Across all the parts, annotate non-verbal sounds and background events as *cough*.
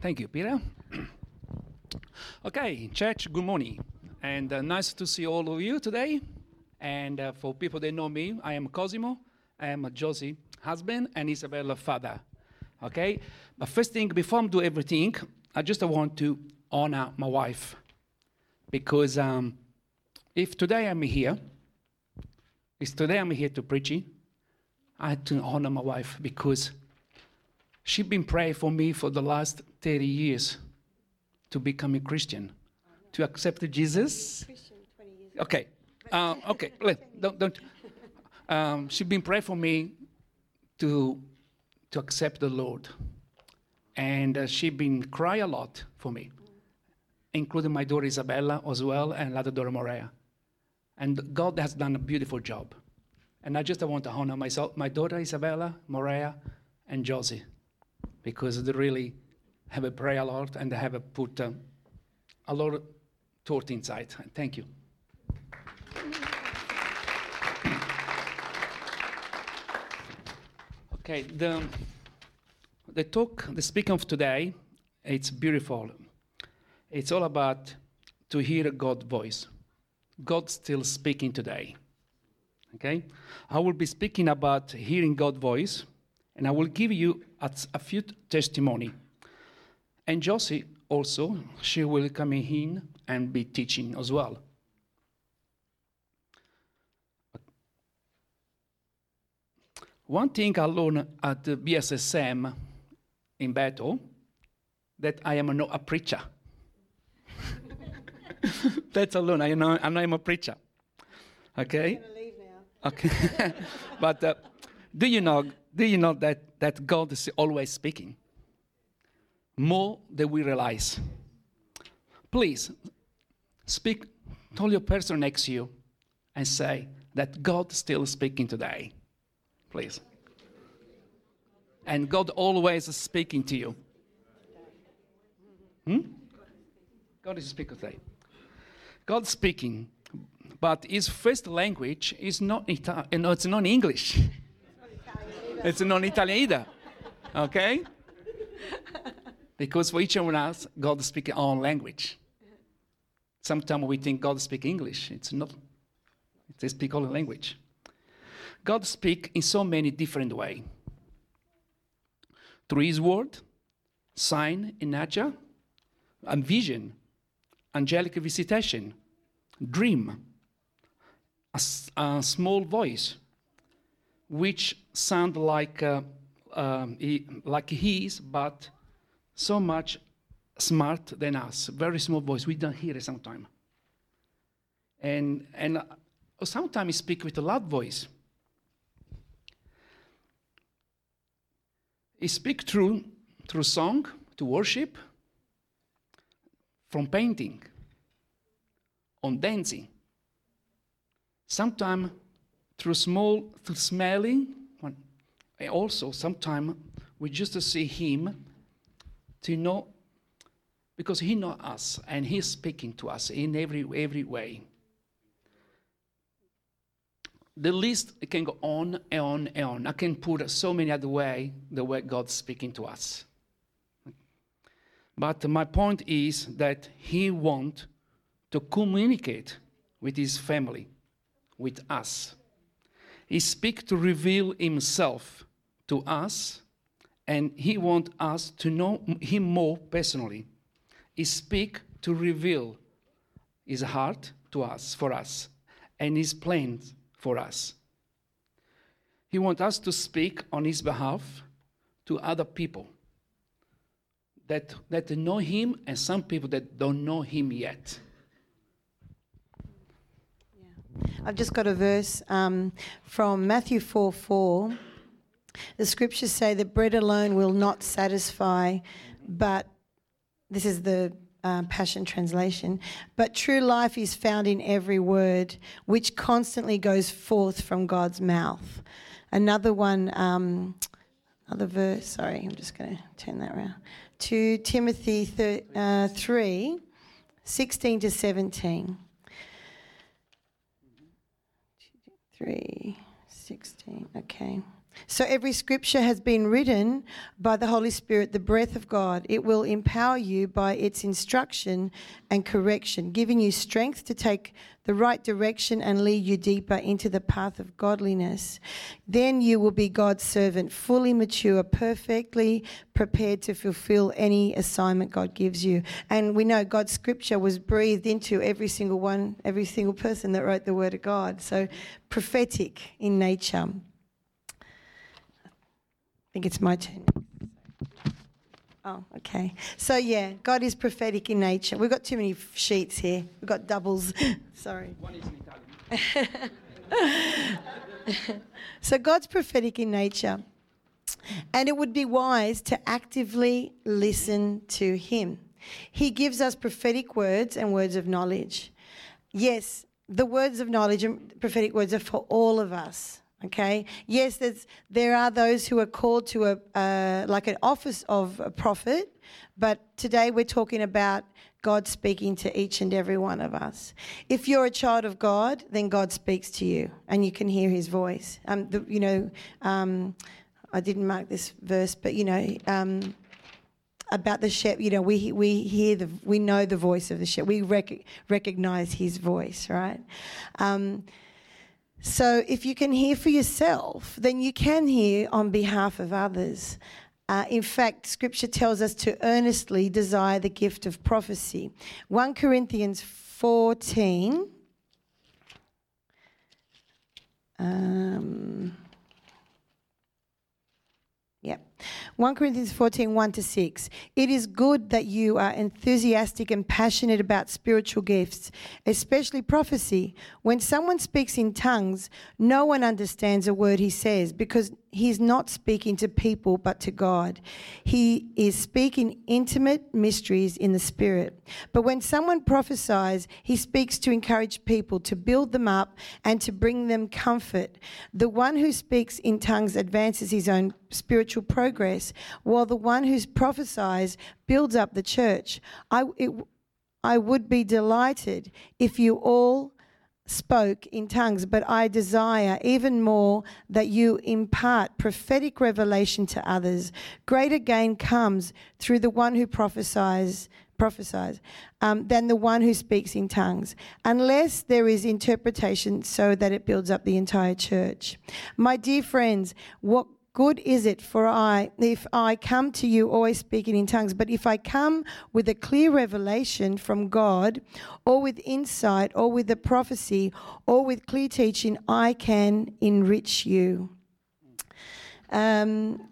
Thank you, Peter. *clears throat* okay, church, good morning. And uh, nice to see all of you today. And uh, for people that know me, I am Cosimo. I am Josie husband and Isabella father. Okay? But first thing, before I do everything, I just want to honor my wife. Because um, if today I'm here, if today I'm here to preach, I had to honor my wife because she's been praying for me for the last 30 years to become a Christian, to accept Jesus. Christian 20 years. Okay, uh, okay, don't, don't. Um, she's been praying for me to, to accept the Lord. And uh, she's been crying a lot for me, including my daughter Isabella as well and other daughter Morea. And God has done a beautiful job. And I just want to honor myself, my daughter Isabella, Morea, and Josie, because they really have a prayer a lot and have a put uh, a lot of thought inside. Thank you. *coughs* Okay, the, the talk, the speaking of today, it's beautiful. It's all about to hear God's voice. God still speaking today. Okay? I will be speaking about hearing God's voice, and I will give you a, a few testimony. And Josie also, she will come in and be teaching as well. One thing I learned at the BSSM in Bethel that I am not a preacher. *laughs* That's alone. I know I know I'm a preacher. Okay. I'm leave now. Okay. *laughs* but uh, do you know? Do you know that that God is always speaking? More than we realize. Please speak. Tell your person next to you, and say that God is still speaking today. Please. And God always is speaking to you. Hmm? God is speaking today. God speaking, but his first language is not Ita- no, it's not English. *laughs* It's not Italian either. Okay? Because for each one of us, God speaks our own language. Sometimes we think God speaks English. It's not. They speak all language. God speaks in so many different ways. Through His word, sign in nature, and vision, angelic visitation, dream, a small voice, which sound like uh, um, he, like he is, but so much smart than us. Very small voice. We don't hear it sometimes. And and uh, sometimes he speak with a loud voice. He speak through through song to worship, from painting, on dancing. Sometimes through small, through smelling, and also sometimes we just see him to know, because he know us and he's speaking to us in every every way. The list can go on and on and on. I can put so many other way the way God's speaking to us. But my point is that he want to communicate with his family, with us. He speak to reveal himself to us, and he wants us to know him more personally. He speak to reveal his heart to us, for us, and his plans for us. He wants us to speak on his behalf to other people that, that know him and some people that don't know him yet. I've just got a verse um, from Matthew 4 4. The scriptures say that bread alone will not satisfy, but this is the uh, Passion Translation. But true life is found in every word which constantly goes forth from God's mouth. Another one, um, another verse, sorry, I'm just going to turn that around. 2 Timothy thir- uh, 3 16 to 17. 3, 16. Okay. So every scripture has been written by the Holy Spirit, the breath of God. It will empower you by its instruction and correction, giving you strength to take the right direction and lead you deeper into the path of godliness. Then you will be God's servant, fully mature, perfectly prepared to fulfill any assignment God gives you. And we know God's scripture was breathed into every single one, every single person that wrote the word of God. So prophetic in nature. I think it's my turn. Oh, okay. So, yeah, God is prophetic in nature. We've got too many sheets here. We've got doubles. *laughs* Sorry. One is in Italian. *laughs* So, God's prophetic in nature. And it would be wise to actively listen to Him. He gives us prophetic words and words of knowledge. Yes, the words of knowledge and prophetic words are for all of us. Okay. Yes, there are those who are called to a uh, like an office of a prophet, but today we're talking about God speaking to each and every one of us. If you're a child of God, then God speaks to you, and you can hear His voice. Um, the, you know, um, I didn't mark this verse, but you know. Um, about the shepherd, you know, we we hear the we know the voice of the shepherd. We rec- recognize his voice, right? Um, so if you can hear for yourself, then you can hear on behalf of others. Uh, in fact, Scripture tells us to earnestly desire the gift of prophecy. 1 Corinthians 14. Um, 1 Corinthians 14, 1 to 6. It is good that you are enthusiastic and passionate about spiritual gifts, especially prophecy. When someone speaks in tongues, no one understands a word he says because he's not speaking to people but to God. He is speaking intimate mysteries in the spirit. But when someone prophesies, he speaks to encourage people, to build them up, and to bring them comfort. The one who speaks in tongues advances his own spiritual progress, while the one who prophesies builds up the church. I, it, I would be delighted if you all spoke in tongues, but I desire even more that you impart prophetic revelation to others. Greater gain comes through the one who prophesies. Prophesies um, than the one who speaks in tongues, unless there is interpretation so that it builds up the entire church. My dear friends, what good is it for I if I come to you always speaking in tongues, but if I come with a clear revelation from God, or with insight, or with a prophecy, or with clear teaching, I can enrich you. Um,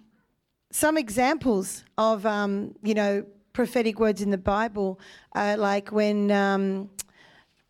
some examples of um, you know prophetic words in the Bible, uh, like when um,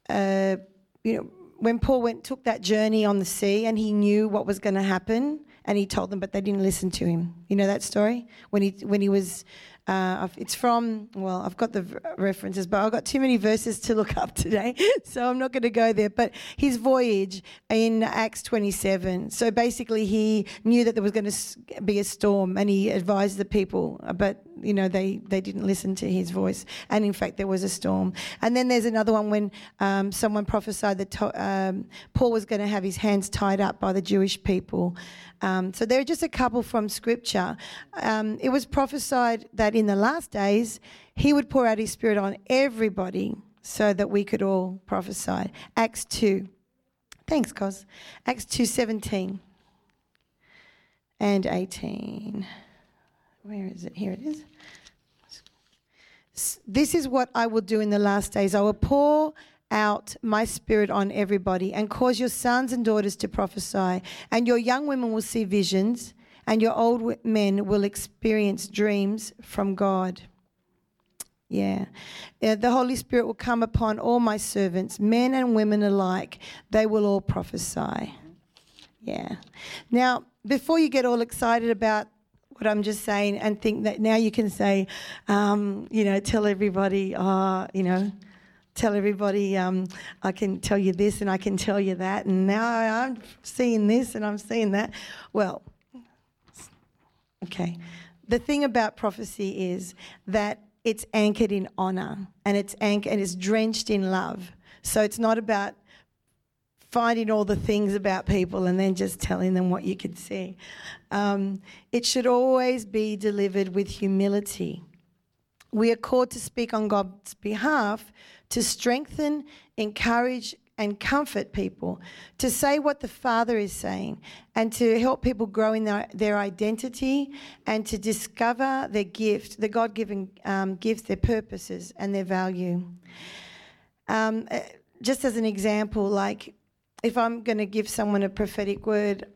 uh, you know when Paul went took that journey on the sea and he knew what was going to happen and he told them, but they didn't listen to him. You know that story when he when he was. Uh, it's from well, I've got the references, but I've got too many verses to look up today, *laughs* so I'm not going to go there. But his voyage in Acts 27. So basically, he knew that there was going to be a storm, and he advised the people, but you know they they didn't listen to his voice, and in fact there was a storm. And then there's another one when um, someone prophesied that to, um, Paul was going to have his hands tied up by the Jewish people. Um, so there are just a couple from Scripture. Um, it was prophesied that in the last days he would pour out his Spirit on everybody, so that we could all prophesy. Acts two. Thanks, Cos. Acts two seventeen and eighteen. Where is it? Here it is. This is what I will do in the last days. I will pour out my spirit on everybody and cause your sons and daughters to prophesy, and your young women will see visions, and your old men will experience dreams from God. Yeah. Uh, the Holy Spirit will come upon all my servants, men and women alike. They will all prophesy. Yeah. Now, before you get all excited about what I'm just saying and think that now you can say, um, you know, tell everybody, uh, you know, tell everybody um, I can tell you this and I can tell you that, and now I'm seeing this and I'm seeing that. Well, okay. The thing about prophecy is that it's anchored in honor and it's anchored and it's drenched in love. So it's not about finding all the things about people and then just telling them what you could see. Um, it should always be delivered with humility. We are called to speak on God's behalf to strengthen, encourage, and comfort people, to say what the Father is saying, and to help people grow in their, their identity and to discover their gift, the God given um, gifts, their purposes, and their value. Um, uh, just as an example, like if I'm going to give someone a prophetic word,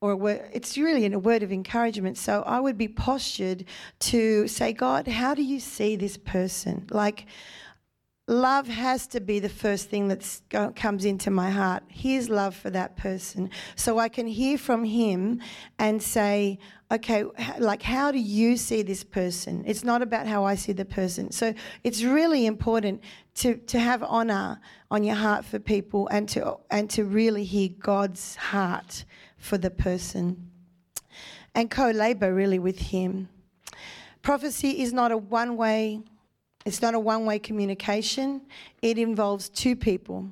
or a word, it's really in a word of encouragement. So I would be postured to say, God, how do you see this person? Like, love has to be the first thing that comes into my heart. His love for that person. So I can hear from him and say, okay, like, how do you see this person? It's not about how I see the person. So it's really important to, to have honor on your heart for people and to, and to really hear God's heart for the person and co labor really with him. Prophecy is not a one way it's not a one way communication, it involves two people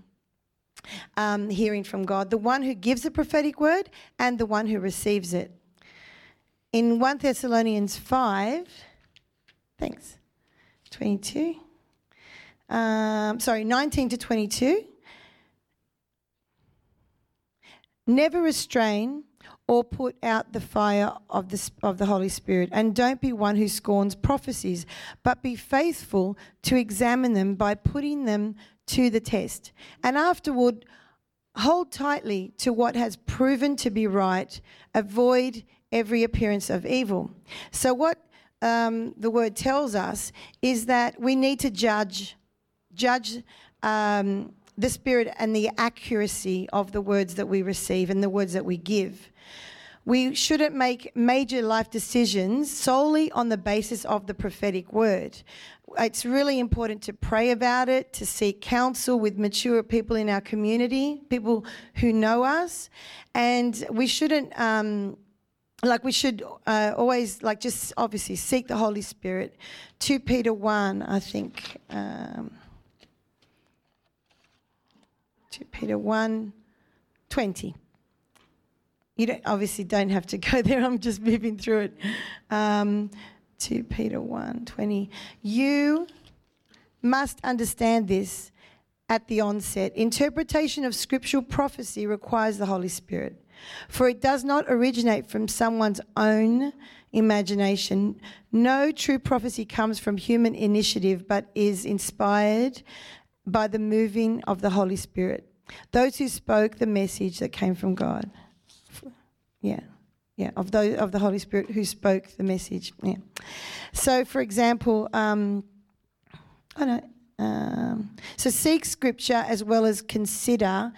um, hearing from God the one who gives the prophetic word and the one who receives it. In 1 Thessalonians 5, thanks, 22, um, sorry, 19 to 22. Never restrain or put out the fire of the, of the Holy Spirit. And don't be one who scorns prophecies, but be faithful to examine them by putting them to the test. And afterward, hold tightly to what has proven to be right, avoid every appearance of evil. So, what um, the word tells us is that we need to judge, judge. Um, the spirit and the accuracy of the words that we receive and the words that we give. We shouldn't make major life decisions solely on the basis of the prophetic word. It's really important to pray about it, to seek counsel with mature people in our community, people who know us, and we shouldn't. Um, like we should uh, always like just obviously seek the holy spirit 2 peter 1 i think um, 2 peter 1 20 you don't, obviously don't have to *laughs* go there. I'm just moving through it. Um, 2 Peter 1 20. You must understand this at the onset. Interpretation of scriptural prophecy requires the Holy Spirit, for it does not originate from someone's own imagination. No true prophecy comes from human initiative, but is inspired by the moving of the Holy Spirit. Those who spoke the message that came from God. Yeah. Yeah, of the of the Holy Spirit who spoke the message. Yeah. So, for example, um, I don't. Um, so seek Scripture as well as consider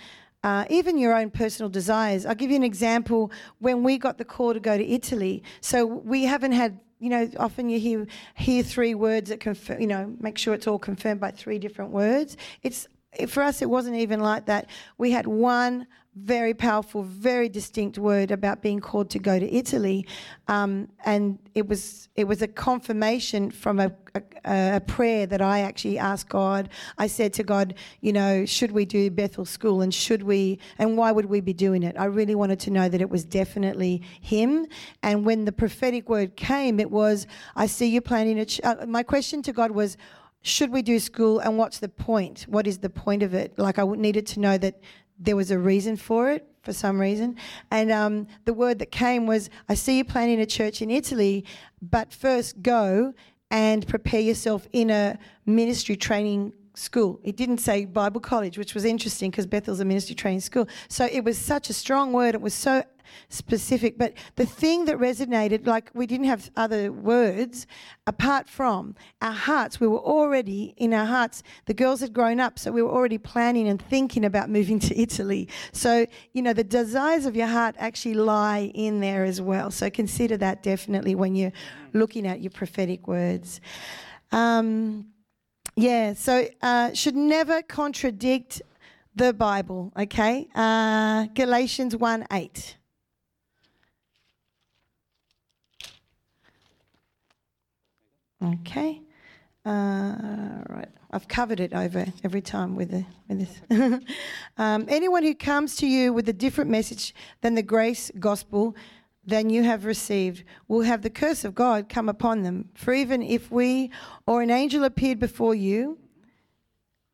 uh, even your own personal desires. I'll give you an example. When we got the call to go to Italy, so we haven't had. You know, often you hear hear three words that confirm. You know, make sure it's all confirmed by three different words. It's for us. It wasn't even like that. We had one very powerful, very distinct word about being called to go to Italy, um, and it was it was a confirmation from a, a, a, prayer that I actually asked God. I said to God, you know, should we do Bethel School, and should we, and why would we be doing it? I really wanted to know that it was definitely Him. And when the prophetic word came, it was, I see you planning a. Ch-. Uh, my question to God was should we do school and what's the point? What is the point of it? Like, I needed to know that there was a reason for it for some reason. And um, the word that came was, I see you planning a church in Italy, but first go and prepare yourself in a ministry training school. It didn't say Bible college, which was interesting because Bethel's a ministry training school. So it was such a strong word. It was so specific. But the thing that resonated, like we didn't have other words apart from our hearts. We were already in our hearts. The girls had grown up, so we were already planning and thinking about moving to Italy. So, you know, the desires of your heart actually lie in there as well. So consider that definitely when you're looking at your prophetic words. Um, yeah, so uh, should never contradict the Bible, okay? Uh, Galatians 1 8. Okay. Uh, right, I've covered it over every time with, the, with this. *laughs* um, anyone who comes to you with a different message than the grace gospel than you have received will have the curse of God come upon them. For even if we or an angel appeared before you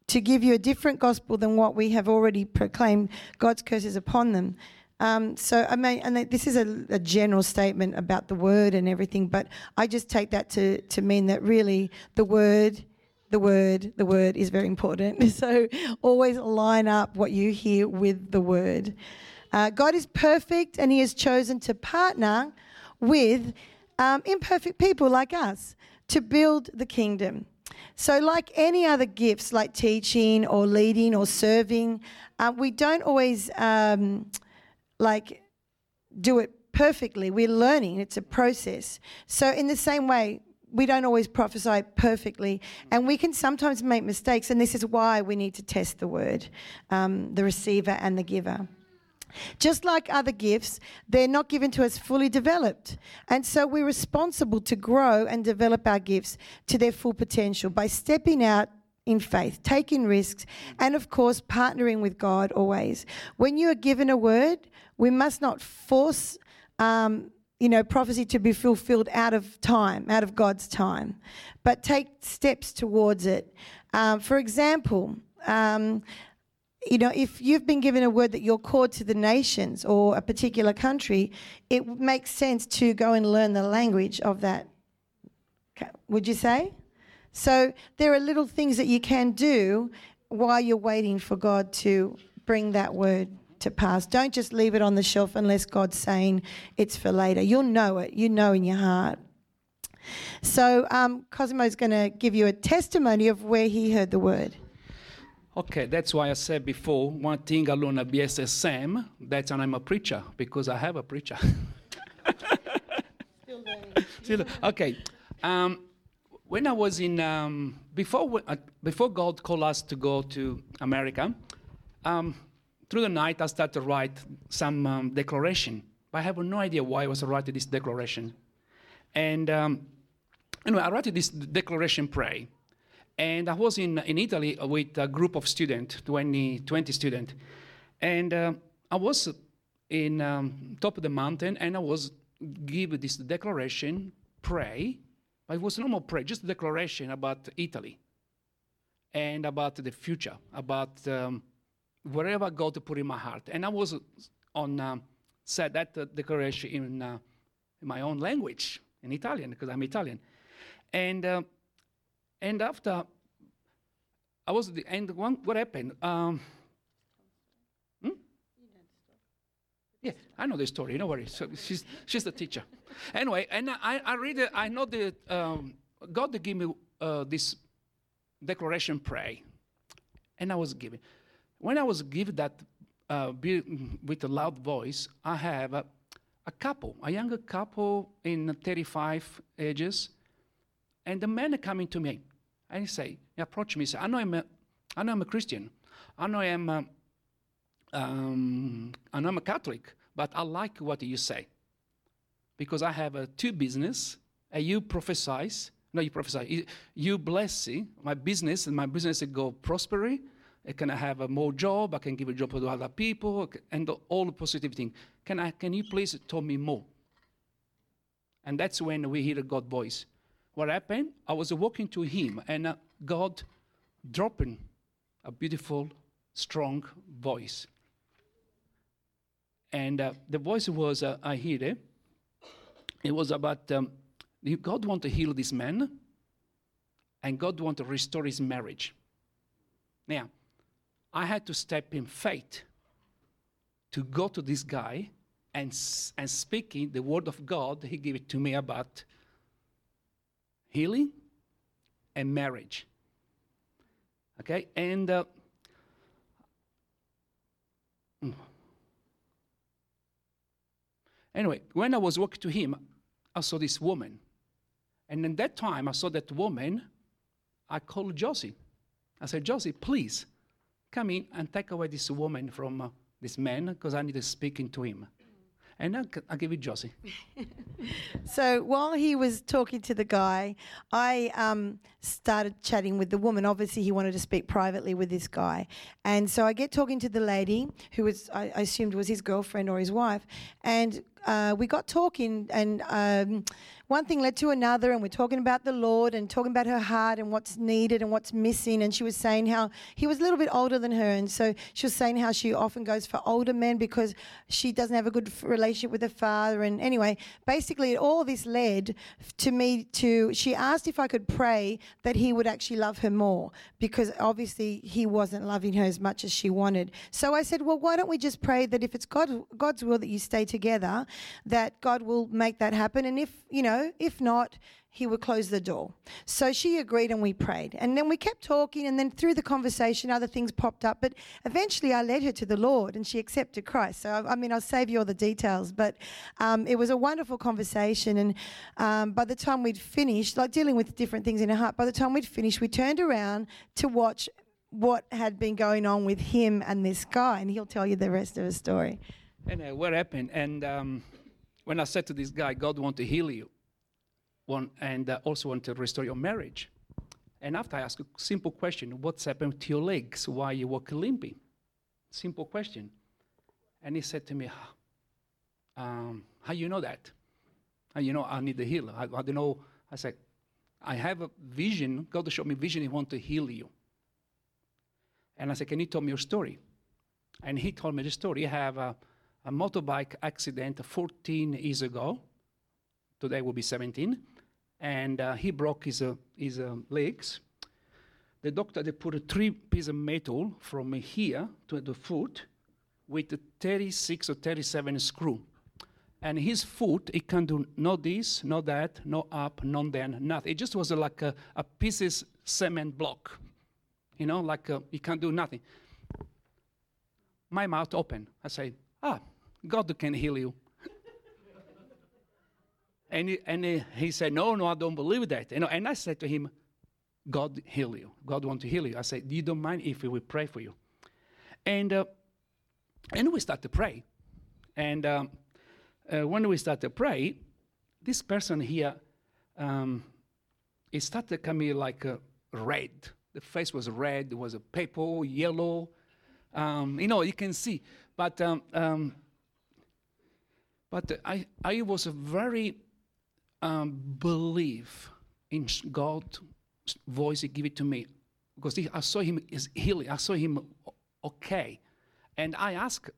to give you a different gospel than what we have already proclaimed, God's curse is upon them. Um, so I mean, and this is a, a, general statement about the word and everything, but I just take that to to mean that really the word, the word, the word is very important. *laughs* So always line up what you hear with the word. Uh, God is perfect, and He has chosen to partner with um, imperfect people like us to build the kingdom. So, like any other gifts, like teaching or leading or serving, uh, we don't always. Um, like do it perfectly. We're learning, it's a process. So, in the same way, we don't always prophesy perfectly, and we can sometimes make mistakes, and this is why we need to test the word, um, the receiver and the giver. Just like other gifts, they're not given to us fully developed. And so we're responsible to grow and develop our gifts to their full potential by stepping out in faith, taking risks, and of course, partnering with God always. When you are given a word, we must not force. Um, you know, prophecy to be fulfilled out of time, out of God's time, but take steps towards it. Um, for example, um, you know, if you've been given a word that you're called to the nations or a particular country, it makes sense to go and learn the language of that. Would you say? So there are little things that you can do while you're waiting for God to bring that word to pass. Don't just leave it on the shelf unless God's saying it's for later. You'll know it, you know in your heart. So um, Cosmo's going to give you a testimony of where he heard the word. Okay, that's why I said before, one thing I learned at BSSM, that's when I'm a preacher, because I have a preacher. *laughs* Still learning. Still, okay. Um, when I was in, um, before, uh, before God called us to go to America, um, through the night I started to write some um, declaration. But I have no idea why I was writing this declaration. And um, anyway, I wrote this declaration pray. And I was in, in Italy with a group of students, 20, 20 students. And uh, I was in um, top of the mountain and I was give this declaration, pray, but it was no more prayer, just a declaration about Italy and about the future, about um, wherever God put in my heart. And I was on um, said that uh, declaration in, uh, in, my own language, in Italian, because I'm Italian. And uh, and after I was the end. One, what happened? Um, Yeah, I know the story. No worries. So she's she's the teacher. Anyway, and I I read it. I know that um, God gave me uh, this declaration pray, and I was given. When I was given that uh, with a loud voice, I have a, a couple, a younger couple in 35 ages, and the man coming to me, and he say, he approach me, say, I know I'm a, I know I'm a Christian, I know I'm. A, um, and I'm a Catholic, but I like what you say because I have a two business, and you prophesy. No, you prophesy. You bless my business, and my business go prosperity. I can have a more job. I can give a job to other people, and all the positive things. Can I? Can you please tell me more? And that's when we hear God's voice. What happened? I was walking to Him, and uh, God dropping a beautiful, strong voice. And uh, the voice was, uh, I hear it. It was about um, God want to heal this man, and God want to restore his marriage. Now, I had to step in faith to go to this guy and, and speaking the word of God, he gave it to me about healing and marriage. Okay, and uh, Anyway, when I was walking to him, I saw this woman. And in that time, I saw that woman. I called Josie. I said, Josie, please come in and take away this woman from uh, this man because I need to speak to him. And I'll, I'll give it Josie. *laughs* So while he was talking to the guy, I um, started chatting with the woman. Obviously, he wanted to speak privately with this guy, and so I get talking to the lady who was I, I assumed was his girlfriend or his wife, and uh, we got talking, and um, one thing led to another, and we're talking about the Lord and talking about her heart and what's needed and what's missing. And she was saying how he was a little bit older than her, and so she was saying how she often goes for older men because she doesn't have a good relationship with her father. And anyway, basically, all this led to me to. She asked if I could pray that he would actually love her more because obviously he wasn't loving her as much as she wanted. So I said, well, why don't we just pray that if it's God, God's will that you stay together, that God will make that happen. And if, you know, if not, he would close the door. So she agreed and we prayed. And then we kept talking. And then through the conversation, other things popped up. But eventually I led her to the Lord and she accepted Christ. So, I mean, I'll save you all the details. But um, it was a wonderful conversation. And um, by the time we'd finished, like dealing with different things in her heart, by the time we'd finished, we turned around to watch what had been going on with him and this guy. And he'll tell you the rest of the story. And uh, what happened? And um, when I said to this guy, God want to heal you, one, and uh, also want to restore your marriage. And after I asked a simple question, what's happened to your legs? Why you walk limping? Simple question. And he said to me, um, how you know that? How you know I need the healer? I, I don't know. I said, I have a vision. God showed me vision. He want to heal you. And I said, can you tell me your story? And he told me the story. He have a, a motorbike accident 14 years ago. Today will be 17. And uh, he broke his, uh, his uh, legs. The doctor, they put a three piece of metal from here to the foot with a 36 or 37 screw. And his foot, he can do no this, no that, no up, no down, nothing. It just was like a, a pieces cement block. You know, like a, he can't do nothing. My mouth open. I say, ah, God can heal you. and he, and he, said, no, no, I don't believe that. Know, and I said to him, God heal you. God want to heal you. I said, you don't mind if we pray for you? And uh, and we start to pray. And um, uh, when we start to pray, this person here, um, it started coming like uh, red. The face was red. It was a purple, yellow. Um, you know, you can see. But um, um, but I I was a very um, believe in God's voice. He give it to me because I saw him is healing. I saw him okay, and I asked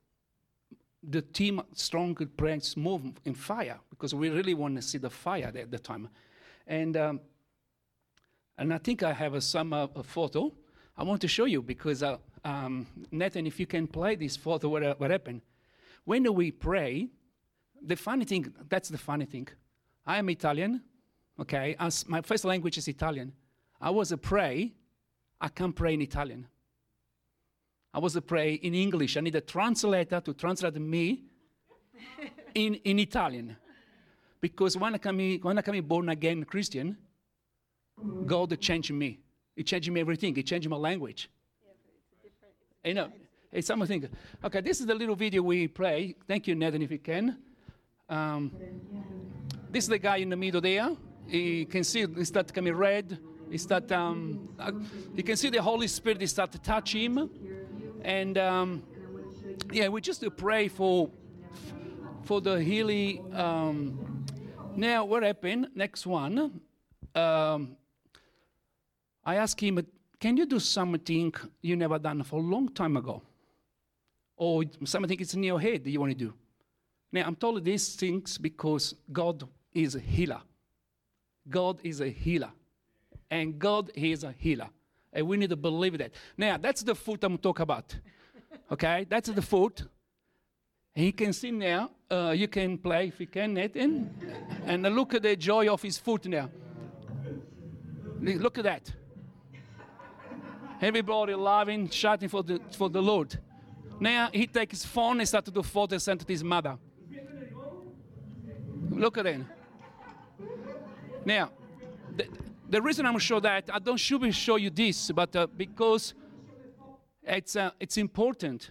the team strong prayers move in fire because we really want to see the fire at the time, and. Um, and I think I have a, some uh, a photo I want to show you because, uh, um, Nathan, if you can play this photo, what, uh, what happened? When we pray, the funny thing, that's the funny thing. I am Italian, okay? As my first language is Italian. I was a pray, I can't pray in Italian. I was a pray in English. I need a translator to translate me *laughs* in, in Italian. Because when I come, when I come born again Christian, God changed me. It changed me everything. It changed my language. Yeah, you know, it's something. Okay, this is the little video we play. Thank you, Nathan, if you can. Um, this is the guy in the middle there. You can see it start coming red. He start. Um, uh, you can see the Holy Spirit start to touch him, and um, yeah, we just pray for for the healing. Um, now, what happened? Next one. Um, I asked him, Can you do something you never done for a long time ago? Or something is in your head that you want to do? Now, I'm telling these things because God is a healer. God is a healer. And God is a healer. And we need to believe that. Now, that's the foot I'm talking about. Okay? That's the foot. He can see now. Uh, you can play if you can, Nathan. And look at the joy of his foot now. Look at that. Everybody loving, shouting for the, for the Lord. Now he takes his phone and starts to do photos sent to his mother. Look at it. Now, the, the reason I'm sure that I don't should be show you this, but uh, because it's uh, it's important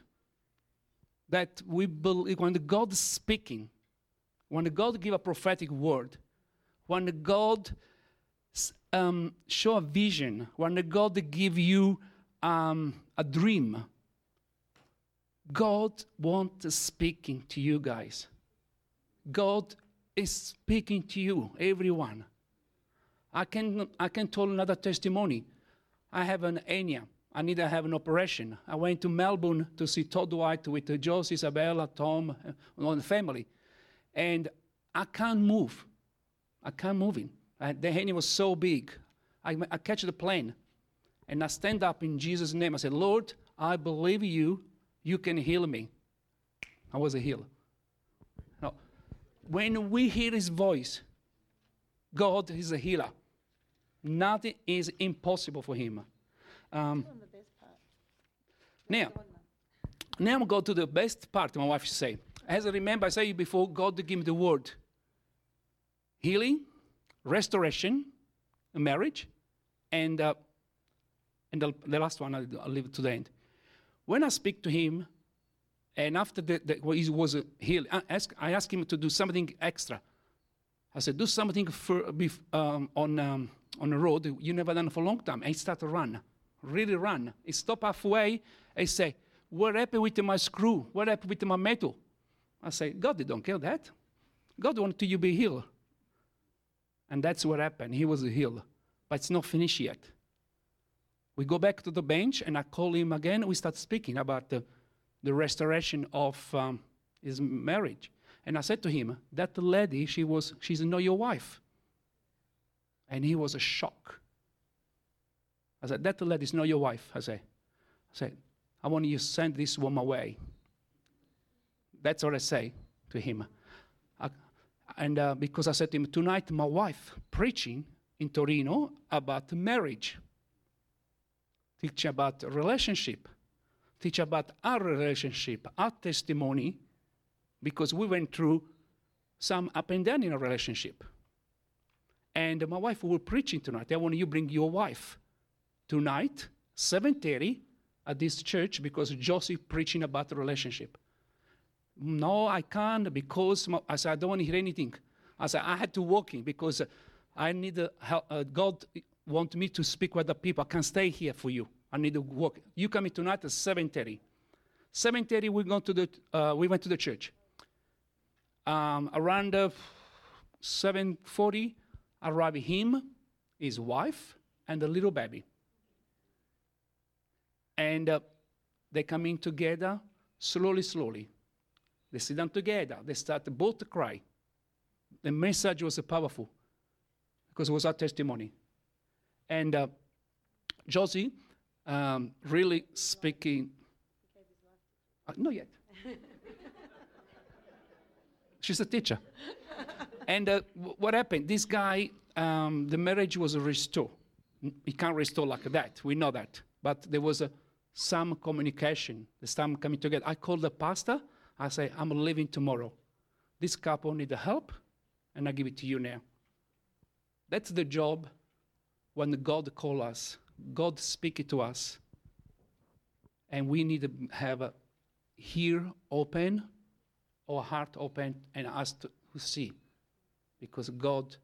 that we believe when God is speaking, when God give a prophetic word, when God um, show a vision, when God give you um, a dream, God wants speaking to you guys. God is speaking to you, everyone. I can I can tell another testimony. I have an hernia. I need to have an operation. I went to Melbourne to see Todd White with Josie, Isabella, Tom, the family, and I can't move. I can't move in. The hernia was so big. I, I catch the plane, and I stand up in Jesus' name. I said, Lord, I believe you. You can heal me. I was a healer. Now, when we hear His voice, God is a healer. Nothing is impossible for Him. Um, now, now I'm going to the best part. My wife say, as I remember, I said before, God gave me the word: healing, restoration, marriage, and uh, and the, the last one I'll, I'll leave it to the end. When I speak to him, and after the well, he was uh, healed, I ask, I asked him to do something extra. I said, do something for, um, on, um, on the road you never done for a long time. And he started to run, really run. He stopped halfway and say, what happened with my screw? What happened with my metal? I say, God they don't care that. God wanted you to be healed. And that's what happened. He was healed. But it's not finished yet. We go back to the bench and I call him again. We start speaking about the, the restoration of um, his marriage. And I said to him, that lady, she was, she's not your wife. And he was a shock. I said, that lady's not your wife. I said, I said, I want you to send this woman away. That's what I say to him. I, and uh, because I said to him, tonight my wife preaching in Torino about marriage. Teach about relationship. Teach about our relationship, our testimony, because we went through some up and down in a relationship. And my wife will preaching tonight. I want you bring your wife tonight, 7:30 at this church because Josie preaching about the relationship. No, I can't because my, I said I don't want to hear anything. I said I had to walk in because I need help, uh, God want me to speak with the people. I can't stay here for you. I need to walk. You coming tonight at 7:30. 7:30 we go to the uh, we went to the church. Um, around uh, 7:40 arrived him, his wife, and the little baby. And uh, they come in together slowly, slowly. They sit down together. They start both to cry. The message was powerful because it was our testimony. And uh, Josie um, really speaking. Uh, not yet. *laughs* She's a teacher. and uh, w- what happened? This guy, um, the marriage was restored. He can't restore like that. We know that. But there was a, some communication, some coming together. I called the pastor. I say, I'm leaving tomorrow. This couple need the help, and I give it to you now. That's the job when God call us. God speak to us, and we need to have a ear open, or heart open, and us to see, because God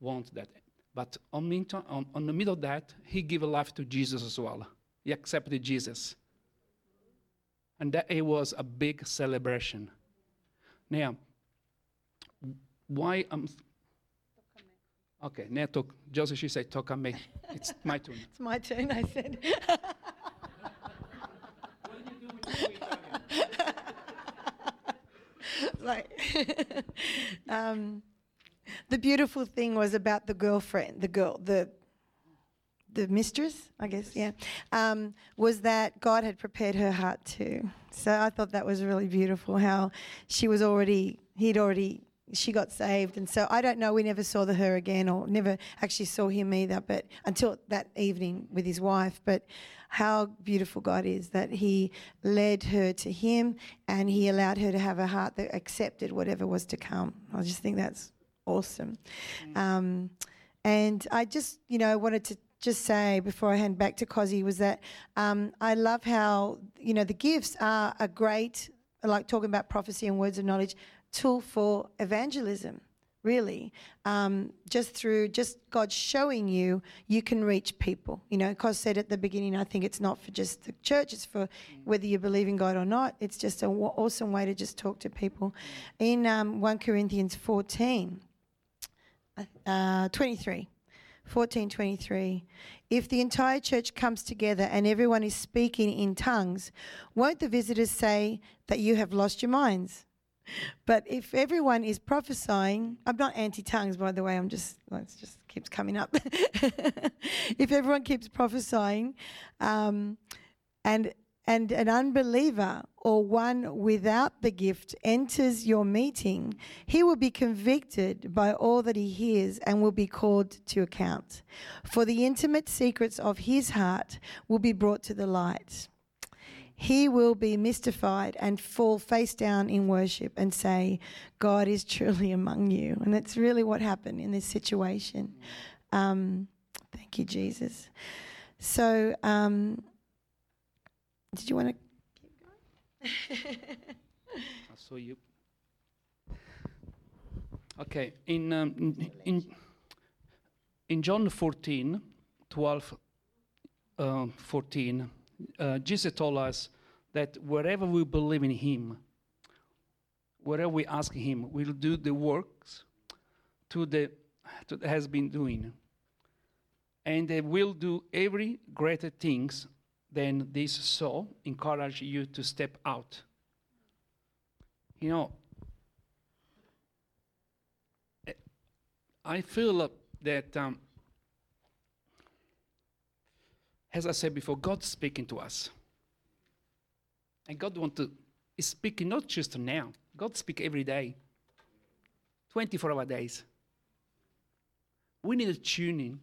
wants that. But on, on, on the middle of that, He gave life to Jesus as well. He accepted Jesus, and that it was a big celebration. Now, why I'm Okay, now talk. Joseph, she said, talk on me. It's my turn. *laughs* It's my turn, I said. What did you do with him? Like, *laughs* um, the beautiful thing was about the girlfriend, the girl, the the mistress, I guess, yeah, um, was that God had prepared her heart too. So I thought that was really beautiful. How she was already, he'd already, she got saved, and so I don't know. We never saw the her again, or never actually saw him either. But until that evening with his wife, but how beautiful God is that He led her to Him and He allowed her to have a heart that accepted whatever was to come. I just think that's awesome. Um, and I just, you know, wanted to just say before I hand back to Cozzy was that um, I love how, you know, the gifts are, are great, like talking about prophecy and words of knowledge. Tool for evangelism. Really, um, just through just God showing you, you can reach people. You know, Cos said at the beginning, I think it's not for just the church; it's for whether you believe in God or not. It's just an awesome way to just talk to people. In um, one Corinthians fourteen, uh, twenty three. 1423 if the entire church comes together and everyone is speaking in tongues won't the visitors say that you have lost your minds but if everyone is prophesying i'm not anti-tongues by the way i'm just well, it just keeps coming up *laughs* if everyone keeps prophesying um, and and an unbeliever or one without the gift enters your meeting, he will be convicted by all that he hears and will be called to account. For the intimate secrets of his heart will be brought to the light. He will be mystified and fall face down in worship and say, God is truly among you. And that's really what happened in this situation. Um, thank you, Jesus. So, um, did you want to keep going? I saw you. Okay, in, um, in, in John 14, 12, uh, 14, uh, Jesus told us that wherever we believe in Him, wherever we ask Him, we'll do the works to the to has been doing, and they will do every greater things than this so encourage you to step out. You know, I feel that, um, as I said before, God's speaking to us. And God wants to is speaking not just now, God speaks every day, 24 hour days. We need to tune in.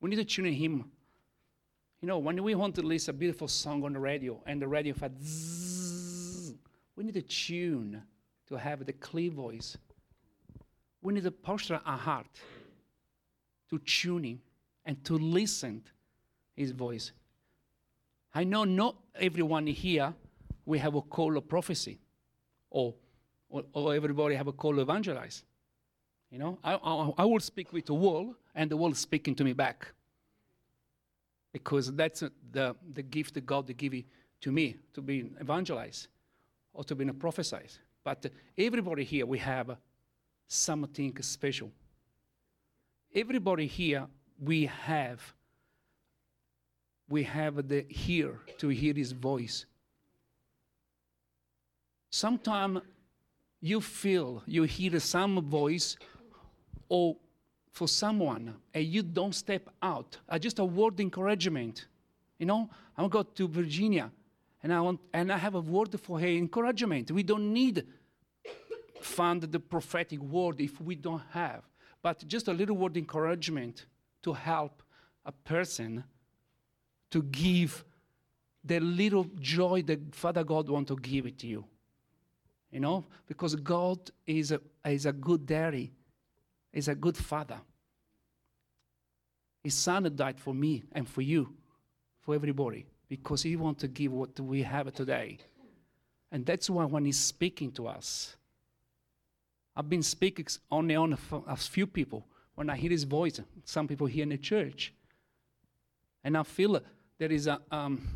We need to tune in Him you know, when we want to listen a beautiful song on the radio and the radio fades, we need to tune to have the clear voice. We need to posture our heart to tuning and to listen his voice. I know not everyone here we have a call of prophecy or, or, or everybody have a call to evangelize. You know, I, I, I will speak with the world and the world is speaking to me back because that's the, the gift that God gave to me to be evangelized or to be a prophesied. But everybody here, we have something special. Everybody here, we have we have the ear to hear his voice. Sometimes you feel you hear some voice or for someone and you don't step out, uh, just a word encouragement. You know, I'm going to Virginia and I, want, and I have a word for her encouragement. We don't need fund the prophetic word if we don't have, but just a little word encouragement to help a person to give the little joy that Father God want to give it to you. You know, because God is a, is a good daddy is a good father. His son died for me and for you, for everybody, because he wants to give what we have today. And that's why when he's speaking to us, I've been speaking only on a few people. When I hear his voice, some people here in the church, and I feel there is a um,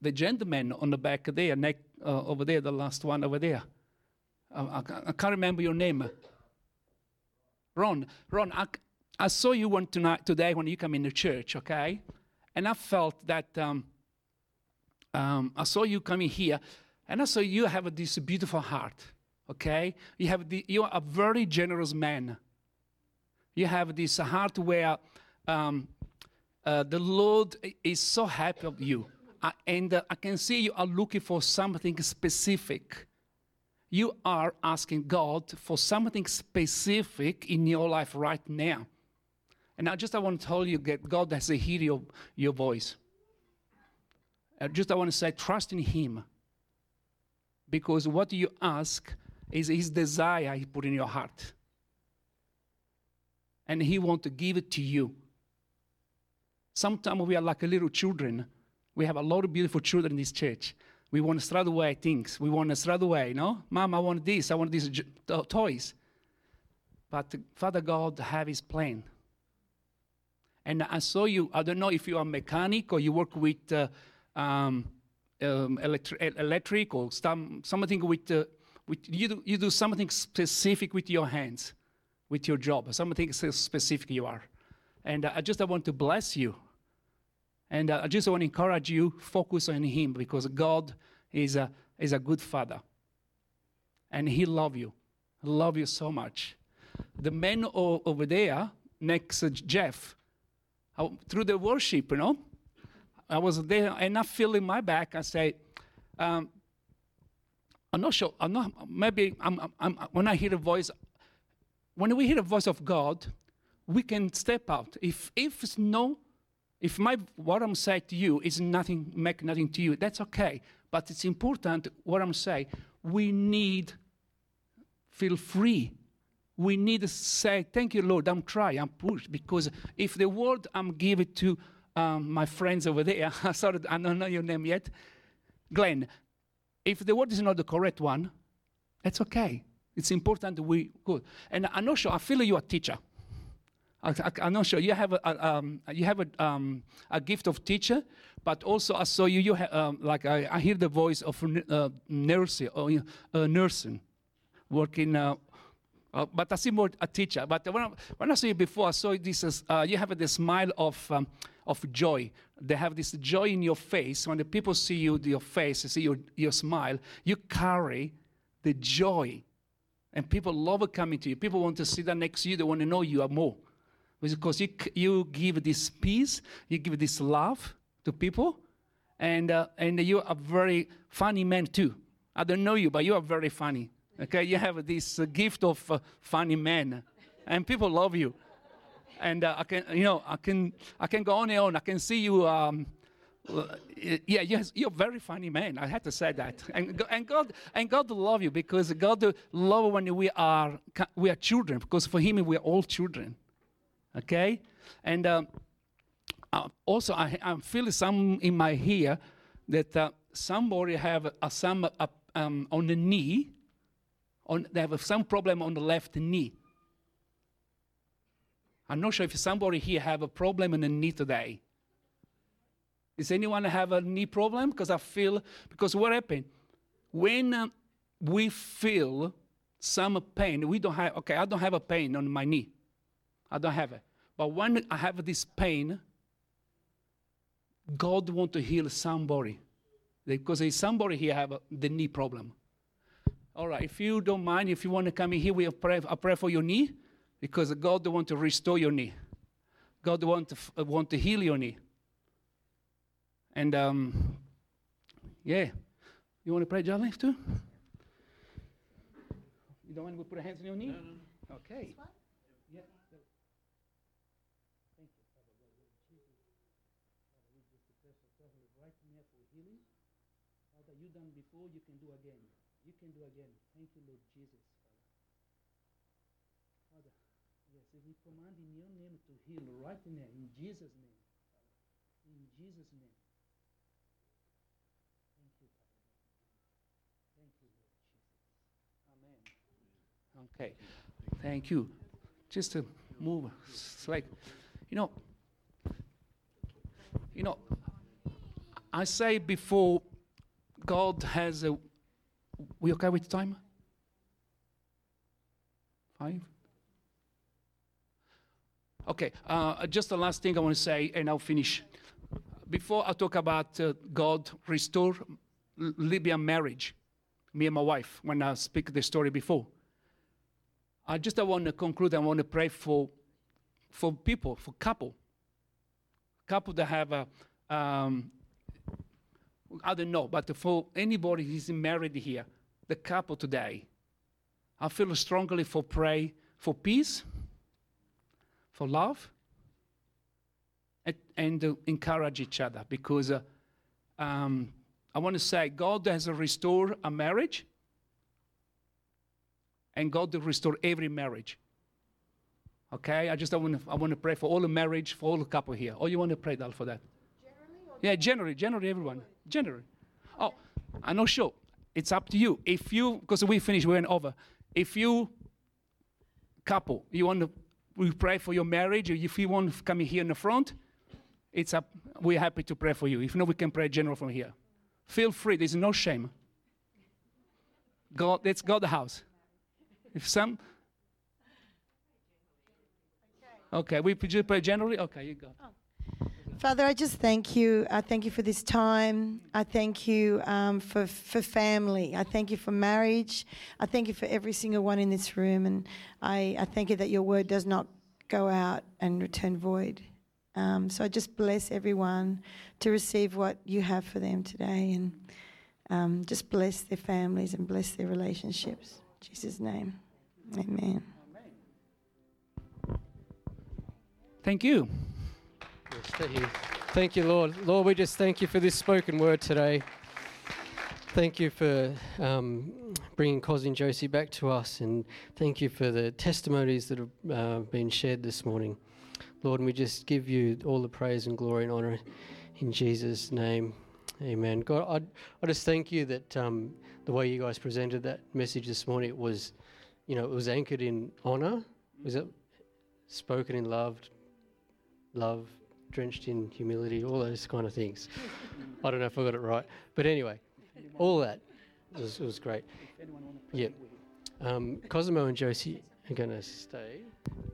the gentleman on the back there, neck, uh, over there, the last one over there. I, I, can't remember your name. Ron, Ron, I, I saw you one tonight, today when you come in the church, okay? And I felt that um, um, I saw you coming here, and I saw you have this beautiful heart, okay? You have the, you are a very generous man. You have this heart where um, uh, the Lord is so happy of you, uh, and uh, I can see you are looking for something specific you are asking God for something specific in your life right now. And I just I want to tell you that God has a hear your, your voice. Just I want to say trust in Him. Because what you ask is His desire He put in your heart. And He wants to give it to you. Sometimes we are like little children. We have a lot of beautiful children in this church. We want to throw away things. We want to throw away, no? Mom, I want this. I want these toys. But Father God have His plan. And I saw you. I don't know if you are mechanic or you work with uh, um, um, electri- e- electric or some, something with, uh, with you, do, you do something specific with your hands, with your job, something specific you are. And I just I want to bless you. And uh, I just want to encourage you, focus on Him because God is a, is a good Father. And He love you, love you so much. The man over there, next to Jeff, through the worship, you know, I was there and I feel in my back, I say, um, I'm not sure, I'm not, maybe I'm, I'm, I'm, when I hear a voice, when we hear the voice of God, we can step out. If, if it's no, if my, what I'm saying to you is nothing, make nothing to you, that's okay. But it's important what I'm saying. We need feel free. We need to say, Thank you, Lord. I'm trying, I'm pushed. Because if the word I'm giving to um, my friends over there, *laughs* sorry, I don't know your name yet, Glenn, if the word is not the correct one, that's okay. It's important we good. And I'm not sure, I feel you're a teacher. I, am not sure. You have a, a um, you have a, um, a gift of teacher, but also I saw you. You ha- um, like I, I hear the voice of uh, nursing or uh, nursing, working. Uh, uh, but I see more a teacher. But when I, when I saw you before, I saw this. As, uh, you have the smile of um, of joy. They have this joy in your face. When the people see you, your face, see your your smile, you carry the joy, and people love coming to you. People want to sit down next to you. They want to know you are more because you, you give this peace, you give this love to people, and, uh, and you are very funny man too. I don't know you, but you are very funny. Okay, you have this uh, gift of uh, funny man, and people love you. And uh, I can, you know, I can, I can go on and on. I can see you. Um, yeah, yes, you're very funny man. I had to say that. And, and God, and God love you because God love when we are, we are children. Because for Him, we are all children okay? And um, uh, also I, i'm feeling some in my ear that uh, somebody have uh, some um, on the knee on they have some problem on the left knee. I'm not sure if somebody here have a problem in the knee today. Does anyone have a knee problem? Because i feel because what happened when uh, we feel some pain we don't have okay i don't have a pain on my knee I don't have it. But when I have this pain, God want to heal somebody. Because there's somebody here have a, the knee problem. All right, if you don't mind, if you want to come in here, we pray, I pray for your knee because God want to restore your knee. God want to, uh, want to heal your knee. And um, yeah, you want to pray, Charlie, too? You don't want to put your hands on your knee? No, no. Okay. you done before, you can do again. You can do again. Thank you, Lord Jesus, Father. Father, yes, we command in your name to heal right now, in Jesus' name. In Jesus' name. Thank you, Father. Thank you, Lord Jesus. Amen. Okay. Thank you. Just to move, like, you know, you know, I say before God has a. We okay with time? Five? Okay, uh, just the last thing I want to say, and I'll finish. Before I talk about uh, God restore Libyan marriage, me and my wife, when I speak the story before, I just I want to conclude. I want to pray for, for people, for couple, couple that have a, um, I don't know, but for anybody who's married here, the couple today, I feel strongly for pray for peace, for love, and, and uh, encourage each other because uh, um, I want to say God has restored a marriage, and God will restore every marriage. Okay, I just I want to I want to pray for all the marriage, for all the couple here. Or you want to pray, Dal, for that? Yeah, generally, generally, everyone. Generally. Oh, I'm not sure. It's up to you. If you, because we finished, we went over. If you couple, you want to, we pray for your marriage, or if you want to come here in the front, it's up. We're happy to pray for you. If not, we can pray general from here. Feel free. There's no shame. God, let's go the house. If some, okay, we pray generally. Okay, you go. Oh. Father, I just thank you. I thank you for this time. I thank you um, for, for family. I thank you for marriage. I thank you for every single one in this room. And I, I thank you that your word does not go out and return void. Um, so I just bless everyone to receive what you have for them today. And um, just bless their families and bless their relationships. In Jesus' name. Amen. Thank you. Thank you. Thank you, Lord. Lord, we just thank you for this spoken word today. Thank you for um, bringing Cos and Josie back to us, and thank you for the testimonies that have uh, been shared this morning. Lord, and we just give you all the praise and glory and honor in Jesus' name. Amen. God, I, I just thank you that um, the way you guys presented that message this morning, it was, you know, it was anchored in honor. Was it spoken in love, love, drenched in humility, all those kind of things. I don't know if I got it right, but anyway, all that was, was great. Yeah. Um, Cosimo and Josie are going to stay.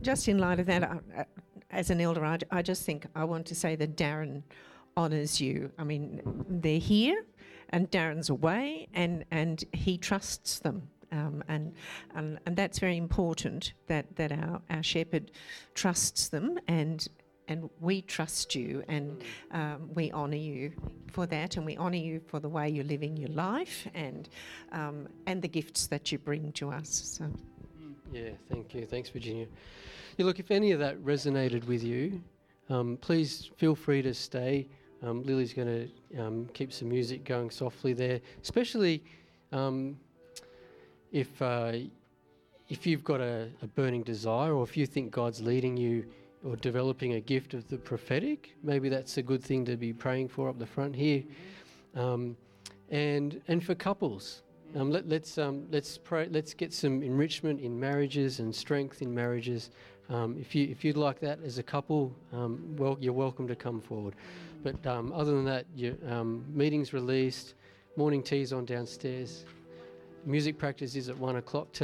just in light of that, uh, uh, as an elder, I, I just think I want to say that Darren honours you. I mean, they're here, and Darren's away, and and he trusts them. Um, and, and and that's very important that, that our, our shepherd trusts them and and we trust you and um, we honour you for that and we honour you for the way you're living your life and um, and the gifts that you bring to us. So. Yeah, thank you. Thanks, Virginia. Yeah, look, if any of that resonated with you, um, please feel free to stay. Um, Lily's going to um, keep some music going softly there, especially um, if uh, if you've got a, a burning desire or if you think God's leading you or developing a gift of the prophetic. Maybe that's a good thing to be praying for up the front here. Um, and and for couples, um, let, let's um, let's pray. Let's get some enrichment in marriages and strength in marriages. Um, if you if you'd like that as a couple, um, well, you're welcome to come forward. But um, other than that, your meetings released, morning teas on downstairs. Music practice is at one o'clock.